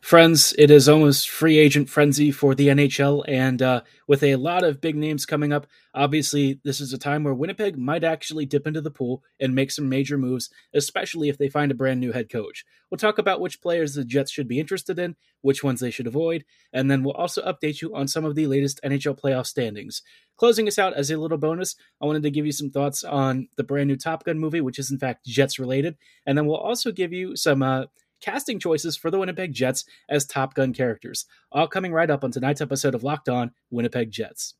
Friends, it is almost free agent frenzy for the NHL, and uh, with a lot of big names coming up, obviously this is a time where Winnipeg might actually dip into the pool and make some major moves, especially if they find a brand new head coach. We'll talk about which players the Jets should be interested in, which ones they should avoid, and then we'll also update you on some of the latest NHL playoff standings. Closing us out as a little bonus, I wanted to give you some thoughts on the brand new Top Gun movie, which is in fact Jets related, and then we'll also give you some. Uh, casting choices for the Winnipeg Jets as Top Gun characters, all coming right up on tonight's episode of Locked On Winnipeg Jets.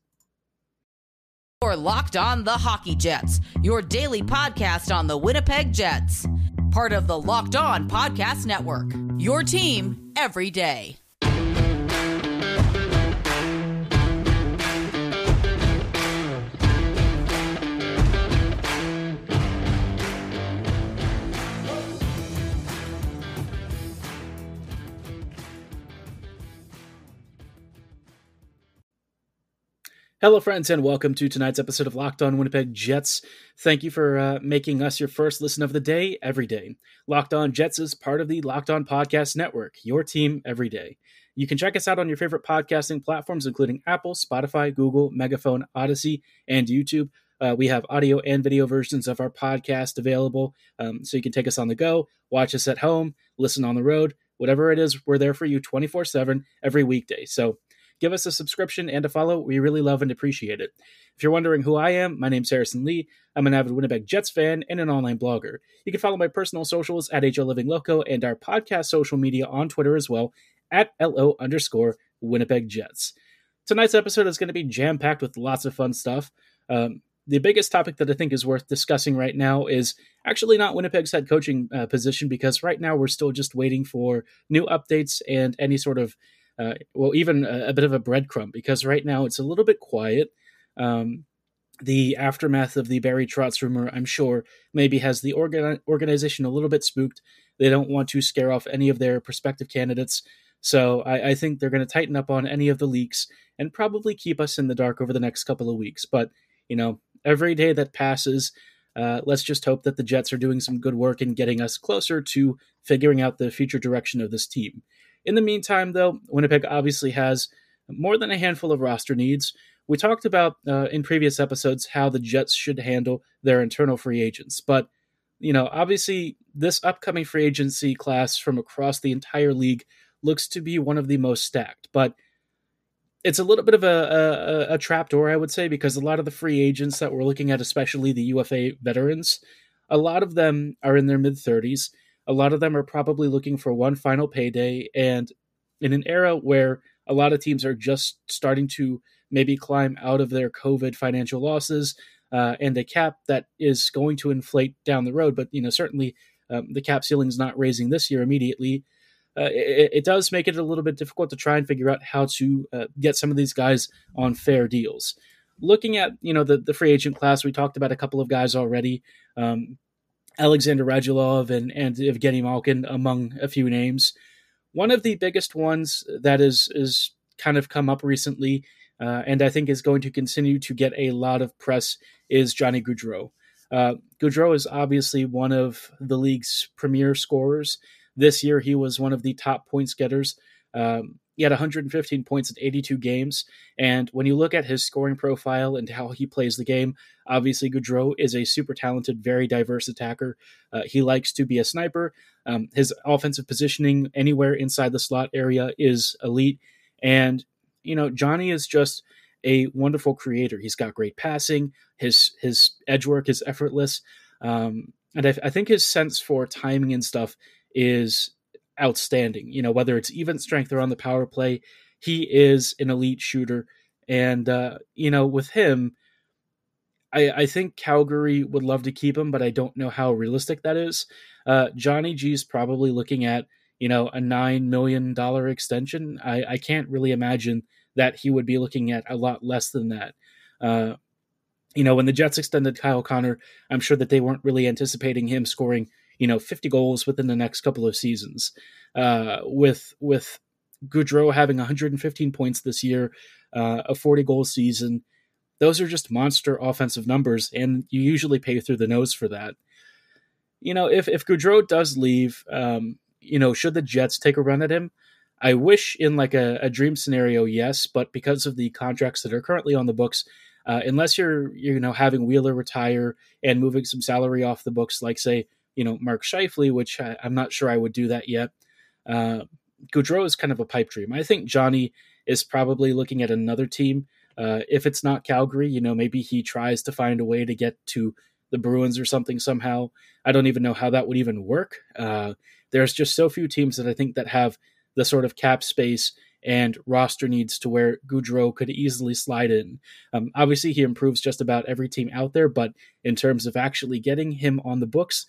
Or Locked On the Hockey Jets, your daily podcast on the Winnipeg Jets. Part of the Locked On Podcast Network. Your team every day. Hello, friends, and welcome to tonight's episode of Locked On Winnipeg Jets. Thank you for uh, making us your first listen of the day every day. Locked On Jets is part of the Locked On Podcast Network, your team every day. You can check us out on your favorite podcasting platforms, including Apple, Spotify, Google, Megaphone, Audacy, and YouTube. Uh, we have audio and video versions of our podcast available, um, so you can take us on the go, watch us at home, listen on the road, whatever it is, we're there for you 24 7 every weekday. So give us a subscription and a follow. We really love and appreciate it. If you're wondering who I am, my name's Harrison Lee. I'm an avid Winnipeg Jets fan and an online blogger. You can follow my personal socials at HL Living Loco and our podcast social media on Twitter as well at LO underscore Winnipeg Jets. Tonight's episode is going to be jam packed with lots of fun stuff. Um, the biggest topic that I think is worth discussing right now is actually not Winnipeg's head coaching uh, position because right now we're still just waiting for new updates and any sort of uh, well, even a, a, bit of a breadcrumb because right now it's a little bit quiet. Um, the aftermath of the Barry Trotz rumor, I'm sure, maybe has the organ- organization a little bit spooked. They don't want to scare off any of their prospective candidates. So I, I think they're going to tighten up on any of the leaks and probably keep us in the dark over the next couple of weeks. But, you know, every day that passes, uh, let's just hope that the Jets are doing some good work in getting us closer to figuring out the future direction of this team. In the meantime, though, Winnipeg obviously has more than a handful of roster needs. We talked about uh, in previous episodes how the Jets should handle their internal free agents, but you know, obviously, this upcoming free agency class from across the entire league looks to be one of the most stacked. But it's a little bit of a, a, a trapdoor, I would say, because a lot of the free agents that we're looking at, especially the UFA veterans, a lot of them are in their mid 30s. A lot of them are probably looking for one final payday. And in an era where a lot of teams are just starting to maybe climb out of their COVID financial losses uh, and a cap that is going to inflate down the road, but you know certainly um, the cap ceiling is not raising this year immediately. Uh, it, it, does make it a little bit difficult to try and figure out how to uh, get some of these guys on fair deals. Looking at you know the, the free agent class, we talked about a couple of guys already. Um, Alexander Radulov and, and Evgeny Malkin, among a few names. One of the biggest ones that is is kind of come up recently, uh, and I think is going to continue to get a lot of press, is Johnny Gaudreau. Uh, Gaudreau is obviously one of the league's premier scorers. This year, he was one of the top points getters. Um, he had 115 points in 82 games. And when you look at his scoring profile and how he plays the game, obviously Gaudreau is a super talented, very diverse attacker. Uh, he likes to be a sniper. Um, his offensive positioning anywhere inside the slot area is elite. And, you know, Johnny is just a wonderful creator. He's got great passing. His his edge work is effortless. Um, and I, I think his sense for timing and stuff is outstanding. You know, whether it's even strength or on the power play, he is an elite shooter. And uh, you know, with him, I, I think Calgary would love to keep him, but I don't know how realistic that is. Uh, Johnny G is probably looking at you know a nine million dollar extension. I, I can't really imagine that he would be looking at a lot less than that. Uh, you know, when the Jets extended Kyle Connor, I'm sure that they weren't really anticipating him scoring you know 50 goals within the next couple of seasons. Uh, with with Gaudreau having 115 points this year, uh, a 40 goal season, those are just monster offensive numbers, and you usually pay through the nose for that. You know, if if Gaudreau does leave, um, you know, should the Jets take a run at him? I wish in like a, a dream scenario, yes, but because of the contracts that are currently on the books, uh, unless you're you know having Wheeler retire and moving some salary off the books, like say you know Mark Scheifele, which I, am not sure I would do that yet. Uh, Gaudreau is kind of a pipe dream. I think Johnny is probably looking at another team. Uh, if it's not Calgary, you know maybe he tries to find a way to get to the Bruins or something somehow. I don't even know how that would even work. Uh, there's just so few teams that I think that have the sort of cap space and roster needs to where Gaudreau could easily slide in. Um, obviously, he improves just about every team out there, but in terms of actually getting him on the books,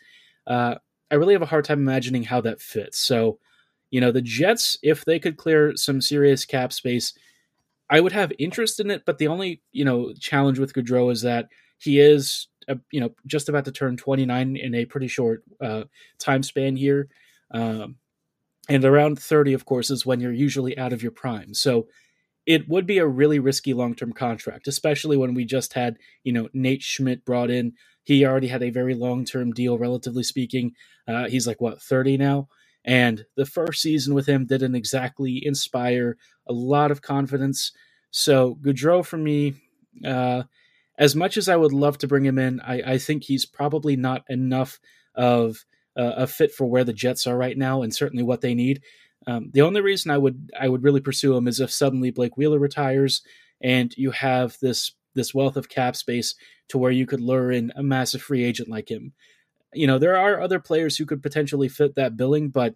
uh, I really have a hard time imagining how that fits. So, you know, the Jets, if they could clear some serious cap space, I would have interest in it. But the only, you know, challenge with Gaudreau is that he is, uh, you know, just about to turn 29 in a pretty short uh, time span here. Um, and around 30 of course is when you're usually out of your prime so it would be a really risky long-term contract especially when we just had you know nate schmidt brought in. He already had a very long-term deal relatively speaking. Uh, he's like what 30 now? And the first season with him didn't exactly inspire a lot of confidence. So Gaudreau for me uh, as much as i would love to bring him in I, I think he's probably not enough of uh, a fit for where the Jets are right now and certainly what they need. Um, the only reason I would I would really pursue him is if suddenly Blake Wheeler retires and you have this this wealth of cap space to where you could lure in a massive free agent like him. You know, there are other players who could potentially fit that billing, but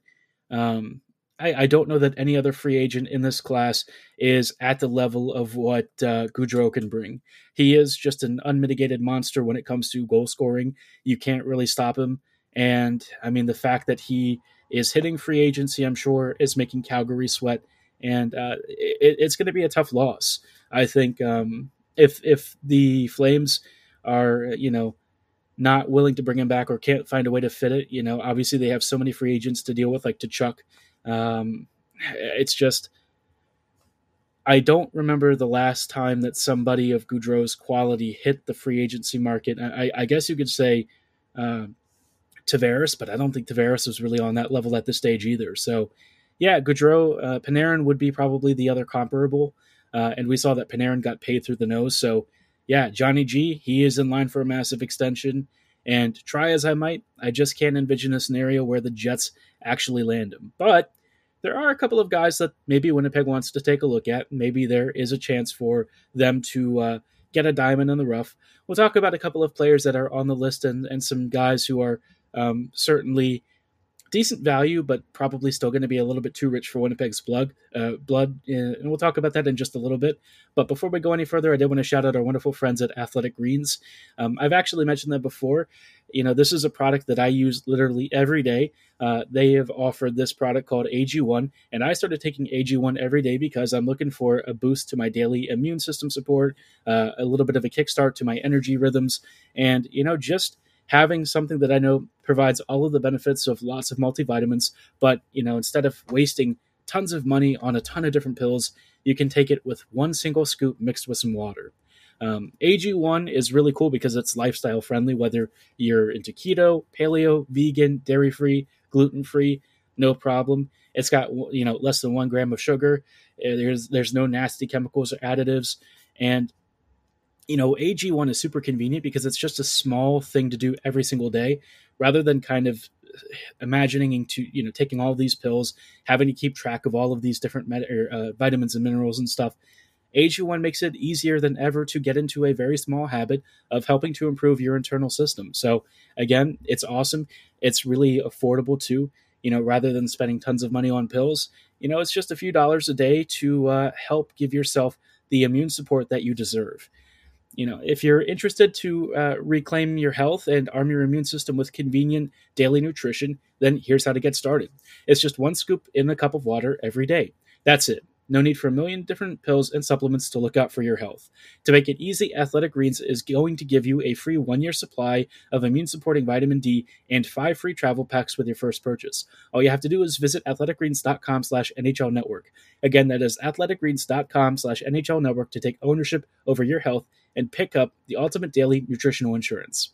um, I, I, don't know that any other free agent in this class is at the level of what uh, Gaudreau can bring. He is just an unmitigated monster when it comes to goal scoring. You can't really stop him. And I mean, the fact that he is hitting free agency, I'm sure, is making Calgary sweat. And uh, it, it's going to be a tough loss. I think um, if if the Flames are, you know, not willing to bring him back or can't find a way to fit it, you know, obviously they have so many free agents to deal with, like Tkachuk. Um, it's just, I don't remember the last time that somebody of Gaudreau's quality hit the free agency market. I, I guess you could say uh, Tavares, but I don't think Tavares was really on that level at this stage either. So, yeah, Gaudreau, uh, Panarin would be probably the other comparable. Uh, and we saw that Panarin got paid through the nose. So, yeah, Johnny G, he is in line for a massive extension. And try as I might, I just can't envision a scenario where the Jets actually land him. But there are a couple of guys that maybe Winnipeg wants to take a look at. Maybe there is a chance for them to uh, get a diamond in the rough. We'll talk about a couple of players that are on the list and, and some guys who are um, certainly decent value, but probably still going to be a little bit too rich for Winnipeg's blood. Uh, blood, uh, and we'll talk about that in just a little bit. But before we go any further, I did want to shout out our wonderful friends at Athletic Greens. Um, I've actually mentioned them before. You know, this is a product that I use literally every day. Uh, they have offered this product called AG1, and I started taking AG1 every day because I'm looking for a boost to my daily immune system support, uh, a little bit of a kickstart to my energy rhythms, and you know, just having something that I know provides all of the benefits of lots of multivitamins, but you know, instead of wasting tons of money on a ton of different pills, you can take it with one single scoop mixed with some water. Um, AG1 is really cool because it's lifestyle friendly, whether you're into keto, paleo, vegan, dairy free, gluten free, no problem. It's got you know less than one gram of sugar. Uh, there's there's no nasty chemicals or additives, and you know, AG1 is super convenient because it's just a small thing to do every single day rather than kind of imagining to you know taking all these pills having to keep track of all of these different med- or, uh, vitamins and minerals and stuff. Ag1 makes it easier than ever to get into a very small habit of helping to improve your internal system. So again it's awesome. It's really affordable too you know rather than spending tons of money on pills. You know it's just a few dollars a day to uh, help give yourself the immune support that you deserve you know, if you're interested to uh, reclaim your health and arm your immune system with convenient daily nutrition, then here's how to get started. It's just one scoop in a cup of water every day. That's it. No need for a million different pills and supplements to look out for your health. To make it easy, Athletic Greens is going to give you a free one year supply of immune supporting vitamin D and five free travel packs with your first purchase. All you have to do is visit athleticgreens.com slash NHL network. Again, that is athleticgreens.com slash NHL network to take ownership over your health and pick up the ultimate daily nutritional insurance.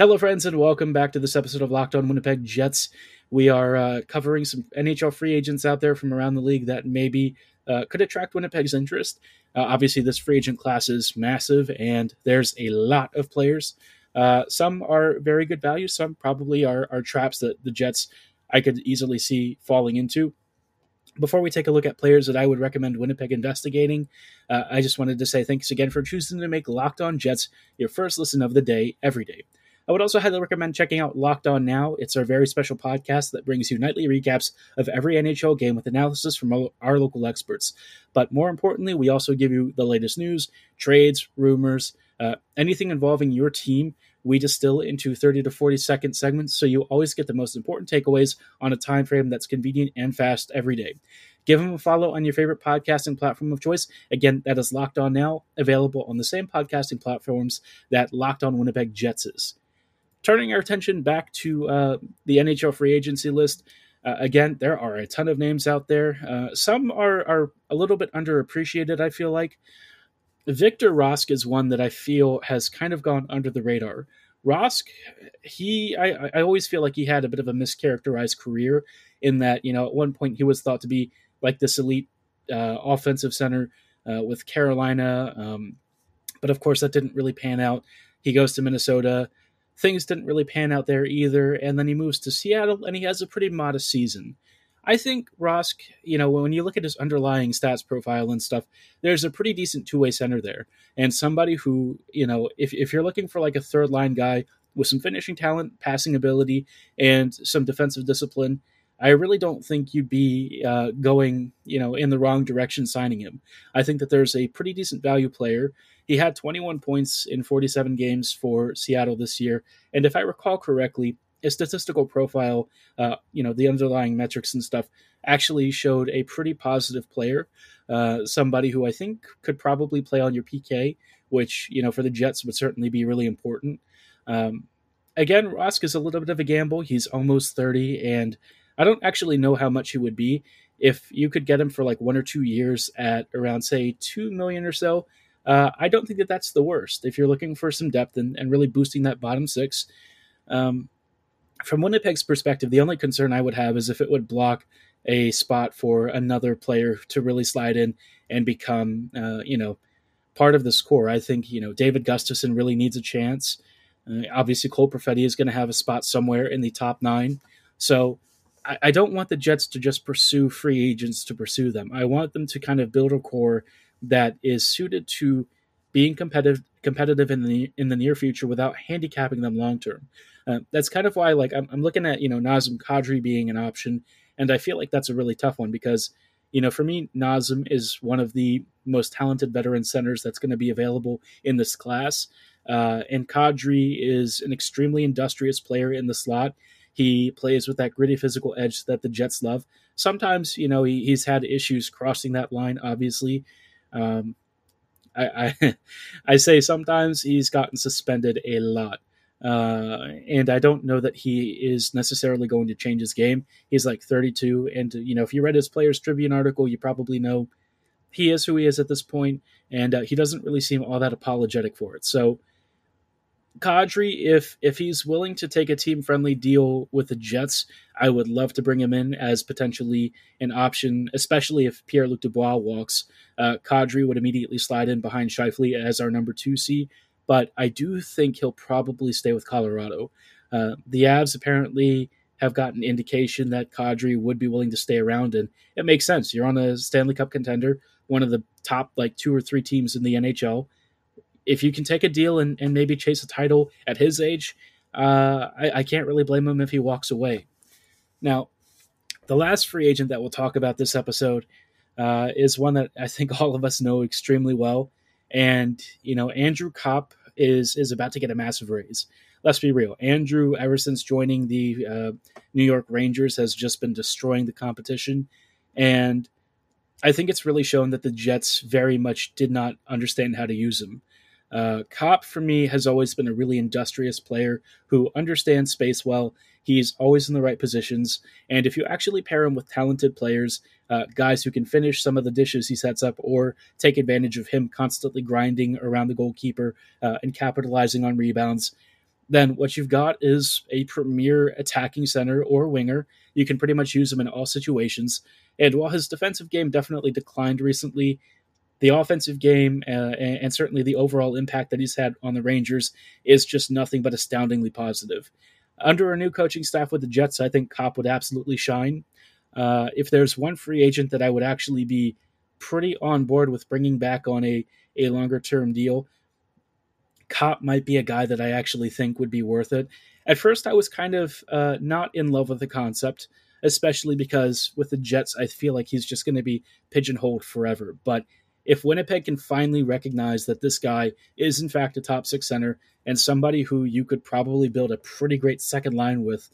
Hello, friends, and welcome back to this episode of Locked On Winnipeg Jets. We are uh, covering some NHL free agents out there from around the league that maybe uh, could attract Winnipeg's interest. Uh, obviously, this free agent class is massive, and there's a lot of players. Uh, some are very good value. Some probably are, are traps that the Jets I could easily see falling into. Before we take a look at players that I would recommend Winnipeg investigating, uh, I just wanted to say thanks again for choosing to make Locked On Jets your first listen of the day every day. I would also highly recommend checking out Locked On Now. It's our very special podcast that brings you nightly recaps of every NHL game with analysis from our local experts. But more importantly, we also give you the latest news, trades, rumors, uh, anything involving your team. We distill into 30 to 40 second segments, so you always get the most important takeaways on a time frame that's convenient and fast every day. Give them a follow on your favorite podcasting platform of choice. Again, that is Locked On Now, available on the same podcasting platforms that Locked On Winnipeg Jets is turning our attention back to uh, the NHL free agency list, uh, again, there are a ton of names out there. Uh, some are, are a little bit underappreciated, I feel like. Victor Rask is one that I feel has kind of gone under the radar. Rask, he, I, I always feel like he had a bit of a mischaracterized career in that, you know, at one point he was thought to be like this elite uh, offensive center uh, with Carolina. Um, but of course, that didn't really pan out. He goes to Minnesota things didn't really pan out there either. And then he moves to Seattle and he has a pretty modest season. I think Rask, you know, when you look at his underlying stats profile and stuff, there's a pretty decent two way center there. And somebody who, you know, if, if you're looking for like a third line guy with some finishing talent, passing ability, and some defensive discipline, I really don't think you'd be uh, going, you know, in the wrong direction signing him. I think that there's a pretty decent value player. He had 21 points in 47 games for Seattle this year, and if I recall correctly, his statistical profile, uh, you know, the underlying metrics and stuff, actually showed a pretty positive player. Uh, somebody who I think could probably play on your PK, which you know for the Jets would certainly be really important. Um, again, Rask is a little bit of a gamble. He's almost 30, and I don't actually know how much he would be. If you could get him for like one or two years at around, say, two million or so, uh, I don't think that that's the worst. If you're looking for some depth and, and really boosting that bottom six, um, from Winnipeg's perspective, the only concern I would have is if it would block a spot for another player to really slide in and become, uh, you know, part of the score. I think you know David Gustafsson really needs a chance. Uh, obviously, Cole Perfetti is going to have a spot somewhere in the top nine. So I, I don't want the Jets to just pursue free agents to pursue them. I want them to kind of build a core that is suited to being competitive competitive in the in the near future without handicapping them long term. Uh, that's kind of why like I'm, I'm, looking at you know Nazem Kadri being an option, and I feel like that's a really tough one because you know for me Nazem is one of the most talented veteran centers that's going to be available in this class, uh, and Kadri is an extremely industrious player in the slot. He plays with that gritty physical edge that the Jets love. Sometimes, you know, he, he's had issues crossing that line, obviously. Um, I, I, I say sometimes he's gotten suspended a lot. Uh, and I don't know that he is necessarily going to change his game. He's like 32, and you know, if you read his Players Tribune article, you probably know he is who he is at this point, and uh, he doesn't really seem all that apologetic for it. So Kadri, if if he's willing to take a team friendly deal with the Jets, I would love to bring him in as potentially an option, especially if Pierre Luc Dubois walks. Uh, would immediately slide in behind Scheifele as our number two C, but I do think he'll probably stay with Colorado. Uh, the Avs apparently have gotten indication that Kadri would be willing to stay around, and it makes sense. You're on a Stanley Cup contender, one of the top like two or three teams in the NHL if you can take a deal and, and maybe chase a title at his age, uh, I, I can't really blame him if he walks away. Now, the last free agent that we'll talk about this episode uh, is one that I think all of us know extremely well. And, you know, Andrew Copp is is about to get a massive raise. Let's be real. Andrew, ever since joining the uh, New York Rangers, has just been destroying the competition. And I think it's really shown that the Jets very much did not understand how to use him. Uh, Copp for me has always been a really industrious player who understands space well. He's always in the right positions, and if you actually pair him with talented players, uh, guys who can finish some of the dishes he sets up, or take advantage of him constantly grinding around the goalkeeper uh, and capitalizing on rebounds, then what you've got is a premier attacking center or winger. You can pretty much use him in all situations. And while his defensive game definitely declined recently, the offensive game uh, and certainly the overall impact that he's had on the Rangers is just nothing but astoundingly positive. Under a new coaching staff with the Jets, I think Copp would absolutely shine. Uh, if there's one free agent that I would actually be pretty on board with bringing back on a, a longer term deal, Copp might be a guy that I actually think would be worth it. At first, I was kind of uh, not in love with the concept, especially because with the Jets, I feel like he's just going to be pigeonholed forever. But if Winnipeg can finally recognize that this guy is, in fact, a top six center and somebody who you could probably build a pretty great second line with,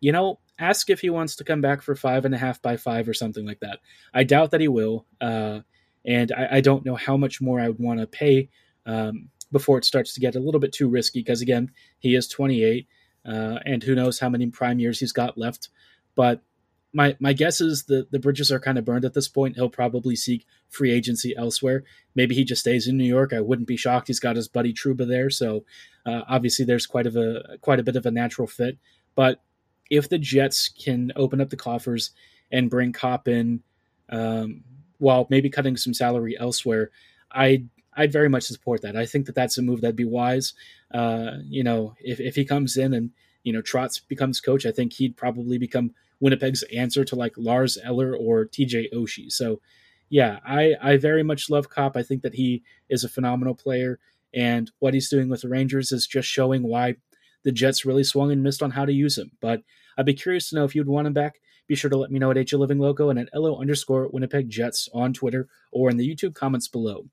you know, ask if he wants to come back for five and a half by five or something like that. I doubt that he will. Uh, and I, I, don't know how much more I would want to pay um, before it starts to get a little bit too risky because again he is 28 uh, and who knows how many prime years he's got left but my my guess is the the bridges are kind of burned at this point. He'll probably seek free agency elsewhere. Maybe he just stays in new york. I wouldn't be shocked. He's got his buddy Trouba there so uh, obviously there's quite of a quite a bit of a natural fit. But if the jets can open up the coffers and bring Copp in um, while maybe cutting some salary elsewhere i I'd very much support that. I think that that's a move that'd be wise. Uh, you know, if, if he comes in and, you know, Trotz becomes coach, I think he'd probably become Winnipeg's answer to like Lars Eller or TJ Oshie. So, yeah, I, I very much love Copp. I think that he is a phenomenal player. And what he's doing with the Rangers is just showing why the Jets really swung and missed on how to use him. But I'd be curious to know if you'd want him back. Be sure to let me know at HL Living Loco and at LO underscore Winnipeg Jets on Twitter or in the YouTube comments below.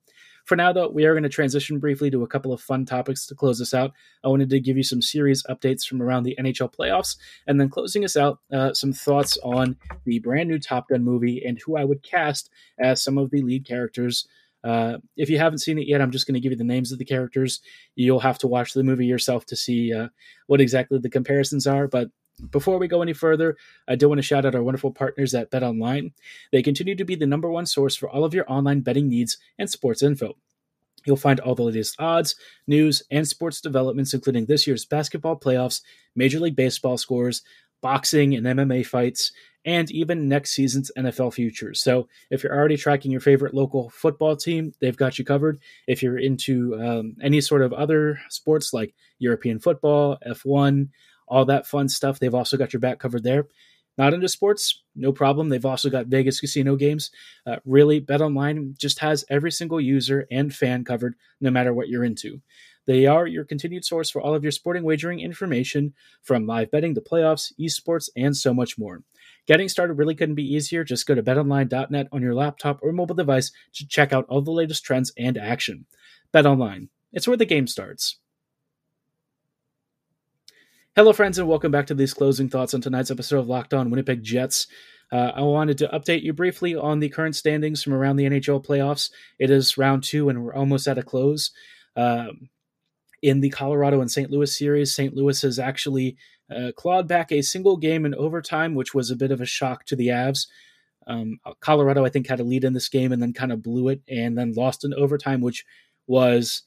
For now, though, we are going to transition briefly to a couple of fun topics to close us out. I wanted to give you some series updates from around the NHL playoffs, and then closing us out, uh, some thoughts on the brand new Top Gun movie and who I would cast as some of the lead characters. Uh, if you haven't seen it yet, I'm just going to give you the names of the characters. You'll have to watch the movie yourself to see uh, what exactly the comparisons are. But before we go any further, I do want to shout out our wonderful partners at Bet Online. They continue to be the number one source for all of your online betting needs and sports info. You'll find all the latest odds, news, and sports developments, including this year's basketball playoffs, Major League Baseball scores, boxing and MMA fights, and even next season's NFL futures. So, if you're already tracking your favorite local football team, they've got you covered. If you're into um, any sort of other sports like European football, F1, all that fun stuff. They've also got your back covered there. Not into sports, no problem. They've also got Vegas casino games. Uh, really, BetOnline just has every single user and fan covered, no matter what you're into. They are your continued source for all of your sporting wagering information, from live betting to playoffs, esports, and so much more. Getting started really couldn't be easier. Just go to betonline.net on your laptop or mobile device to check out all the latest trends and action. BetOnline, it's where the game starts. Hello, friends, and welcome back to these closing thoughts on tonight's episode of Locked On Winnipeg Jets. Uh, I wanted to update you briefly on the current standings from around the NHL playoffs. It is round two, and we're almost at a close. Um, in the Colorado and St. Louis series, St. Louis has actually uh, clawed back a single game in overtime, which was a bit of a shock to the Avs. Um, Colorado, I think, had a lead in this game and then kind of blew it and then lost in overtime, which was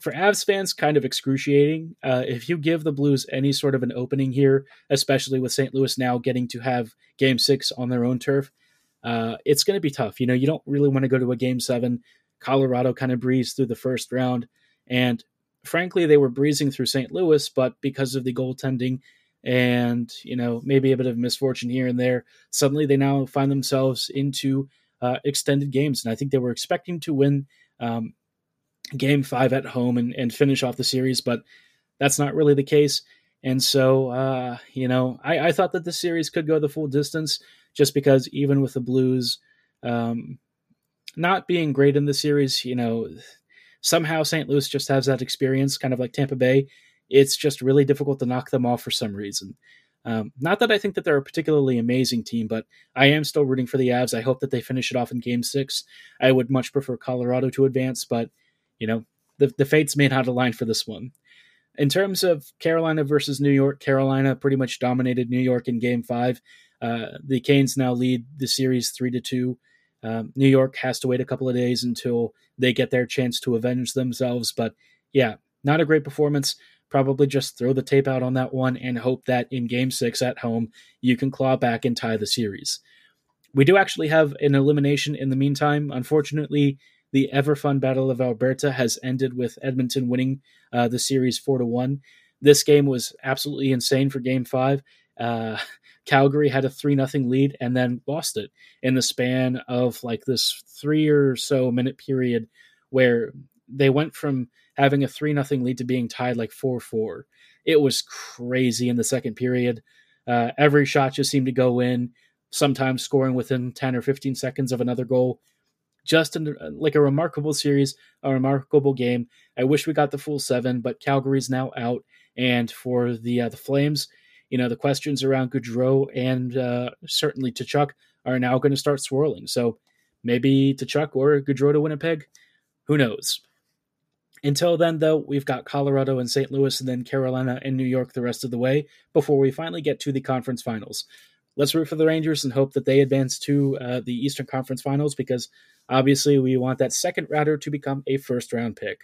for Avs fans, kind of excruciating. Uh, if you give the Blues any sort of an opening here, especially with St. Louis now getting to have Game Six on their own turf, uh, it's going to be tough. You know, you don't really want to go to a Game Seven. Colorado kind of breezed through the first round, and frankly, they were breezing through St. Louis, but because of the goaltending and you know maybe a bit of misfortune here and there, suddenly they now find themselves into uh, extended games, and I think they were expecting to win. Um, game five at home and, and finish off the series, but that's not really the case. And so, uh, you know, I, I, thought that the series could go the full distance just because even with the Blues um, not being great in the series, you know, somehow St. Louis just has that experience, kind of like Tampa Bay. It's just really difficult to knock them off for some reason. Um, not that I think that they're a particularly amazing team, but I am still rooting for the Avs. I hope that they finish it off in game six. I would much prefer Colorado to advance, but you know, the, the fates may not align for this one. In terms of Carolina versus New York, Carolina pretty much dominated New York in Game Five. Uh, the Canes now lead the series three to two. Um, New York has to wait a couple of days until they get their chance to avenge themselves. But yeah, not a great performance. probably just throw the tape out on that one and hope that in game six at home, you can claw back and tie the series. We do actually have an elimination in the meantime. Unfortunately, the ever fun Battle of Alberta has ended with Edmonton winning uh, the series 4 to 1. This game was absolutely insane for game five. Uh, Calgary had a 3 nothing lead and then lost it in the span of like this three or so minute period where they went from having a 3 nothing lead to being tied like 4 4. It was crazy in the second period. Uh, every shot just seemed to go in, sometimes scoring within 10 or 15 seconds of another goal. Just in, like a remarkable series, a remarkable game. I wish we got the full seven, but Calgary's now out. And for the uh, the Flames, you know, the questions around Gaudreau and uh, certainly Tkachuk are now going to start swirling. So maybe Tkachuk or Gaudreau to Winnipeg. Who knows? Until then, though, we've got Colorado and St. Louis, and then Carolina and New York the rest of the way before we finally get to the conference finals. Let's root for the Rangers and hope that they advance to uh, the Eastern Conference Finals because obviously we want that second rounder to become a first round pick.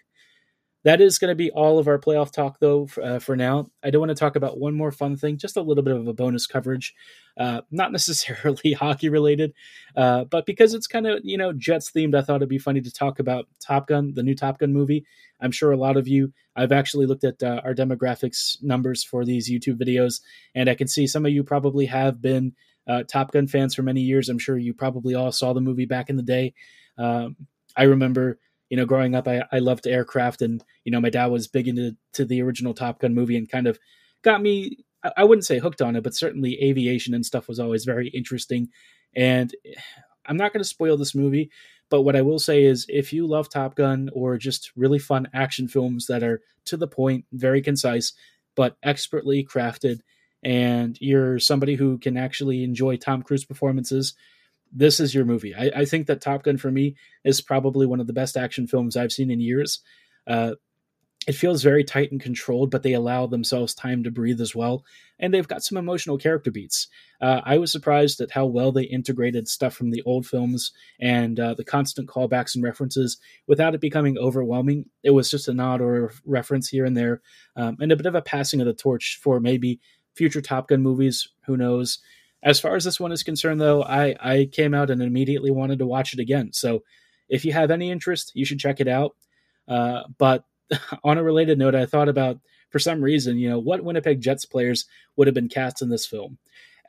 That is going to be all of our playoff talk, though, uh, for now. I do want to talk about one more fun thing, just a little bit of a bonus coverage. Uh, not necessarily hockey related, uh, but because it's kind of, you know, Jets themed, I thought it'd be funny to talk about Top Gun, the new Top Gun movie. I'm sure a lot of you, I've actually looked at uh, our demographics numbers for these YouTube videos, and I can see some of you probably have been uh, Top Gun fans for many years. I'm sure you probably all saw the movie back in the day. Um, I remember you know, growing up, I, I loved aircraft, and you know, my dad was big into to the original Top Gun movie, and kind of got me. I wouldn't say hooked on it, but certainly aviation and stuff was always very interesting. And I'm not going to spoil this movie, but what I will say is, if you love Top Gun or just really fun action films that are to the point, very concise, but expertly crafted, and you're somebody who can actually enjoy Tom Cruise performances this is your movie. I, I, think that Top Gun for me is probably one of the best action films I've seen in years. Uh, it feels very tight and controlled, but they allow themselves time to breathe as well. And they've got some emotional character beats. Uh, I was surprised at how well they integrated stuff from the old films and uh, the constant callbacks and references without it becoming overwhelming. It was just a nod or a reference here and there, um, and a bit of a passing of the torch for maybe future Top Gun movies. Who knows? As far as this one is concerned, though, I, I came out and immediately wanted to watch it again. So if you have any interest, you should check it out. Uh, but on a related note, I thought about, for some reason, you know, what Winnipeg Jets players would have been cast in this film.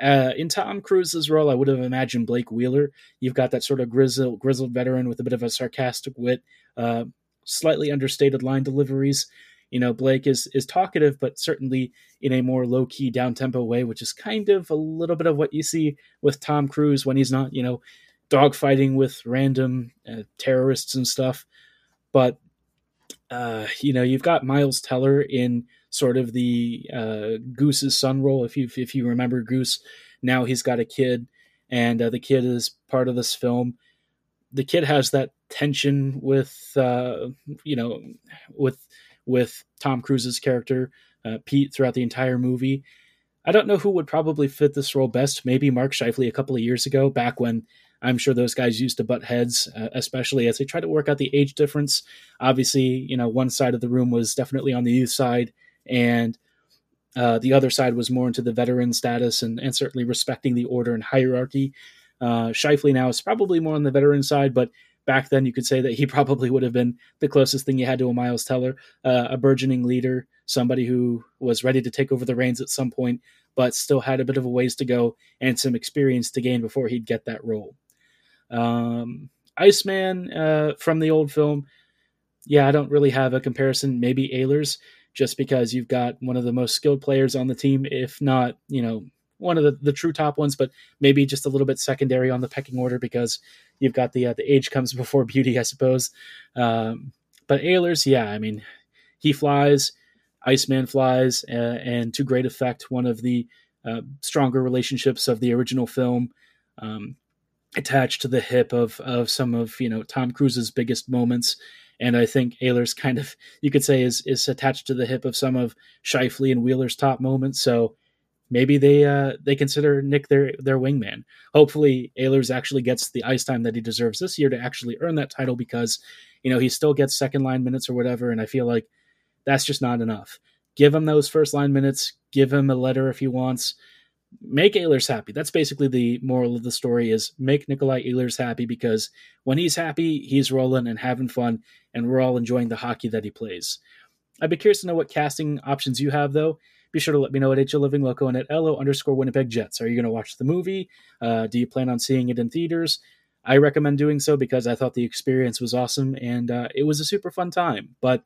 Uh, in Tom Cruise's role, I would have imagined Blake Wheeler. You've got that sort of grizzled, grizzled veteran with a bit of a sarcastic wit, uh, slightly understated line deliveries. You know, Blake is is talkative, but certainly in a more low key, down tempo way, which is kind of a little bit of what you see with Tom Cruise when he's not, you know, dogfighting with random uh, terrorists and stuff. But uh, you know, you've got Miles Teller in sort of the uh, Goose's son role. If you if you remember Goose, now he's got a kid, and uh, the kid is part of this film. The kid has that tension with uh, you know with with Tom Cruise's character, uh, Pete, throughout the entire movie. I don't know who would probably fit this role best. Maybe Mark Scheifele a couple of years ago, back when I'm sure those guys used to butt heads, uh, especially as they try to work out the age difference. Obviously, you know, one side of the room was definitely on the youth side, and uh, the other side was more into the veteran status and, and certainly respecting the order and hierarchy. Uh, Scheifele now is probably more on the veteran side, but back then you could say that he probably would have been the closest thing you had to a Miles Teller, uh, a burgeoning leader, somebody who was ready to take over the reins at some point, but still had a bit of a ways to go and some experience to gain before he'd get that role. Um, Iceman uh, from the old film, yeah, I don't really have a comparison. Maybe Ehlers, just because you've got one of the most skilled players on the team, if not, you know, one of the, the true top ones, but maybe just a little bit secondary on the pecking order because you've got the uh, the age comes before beauty, I suppose. Um, but Ehlers, yeah, I mean, he flies, Iceman flies, uh, and to great effect, one of the uh, stronger relationships of the original film, um, attached to the hip of of some of you know Tom Cruise's biggest moments. And I think Ehlers kind of, you could say, is is attached to the hip of some of Scheifele and Wheeler's top moments. So maybe they uh, they consider Nick their their wingman. Hopefully, Ehlers actually gets the ice time that he deserves this year to actually earn that title because you know he still gets second line minutes or whatever, and I feel like that's just not enough. Give him those first line minutes. Give him a letter if he wants. Make Ehlers happy. That's basically the moral of the story: is make Nikolaj Ehlers happy because when he's happy, he's rolling and having fun, and we're all enjoying the hockey that he plays. I'd be curious to know what casting options you have, though. Be sure to let me know at HL Living Loco and at LO underscore Winnipeg Jets. Are you going to watch the movie? Uh, do you plan on seeing it in theaters? I recommend doing so because I thought the experience was awesome and uh, it was a super fun time. But,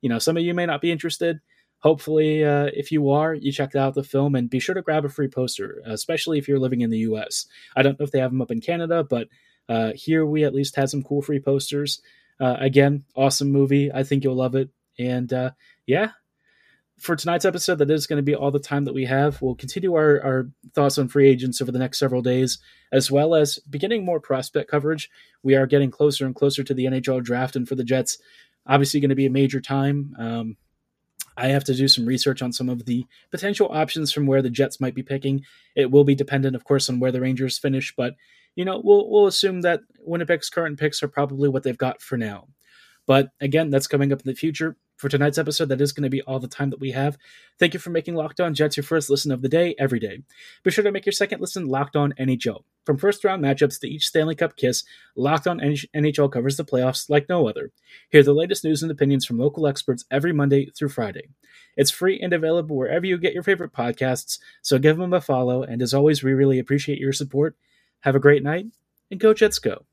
you know, some of you may not be interested. Hopefully, uh, if you are, you check out the film and be sure to grab a free poster, especially if you're living in the US. I don't know if they have them up in Canada, but uh, here we at least had some cool free posters. Uh, again, awesome movie. I think you'll love it. And uh, yeah, for tonight's episode, that is going to be all the time that we have. We'll continue our, our thoughts on free agents over the next several days, as well as beginning more prospect coverage. We are getting closer and closer to the NHL draft, and for the Jets, obviously going to be a major time. Um, I have to do some research on some of the potential options from where the Jets might be picking. It will be dependent, of course, on where the Rangers finish, but you know we'll we'll assume that Winnipeg's current picks are probably what they've got for now. But again, that's coming up in the future for tonight's episode, that is going to be all the time that we have. Thank you for making Locked On Jets your first listen of the day every day. Be sure to make your second listen Locked On NHL. From first round matchups to each Stanley Cup kiss, Locked On NHL covers the playoffs like no other. Hear the latest news and opinions from local experts every Monday through Friday. It's free and available wherever you get your favorite podcasts, so give them a follow. And as always, we really appreciate your support. Have a great night, and go Jets go.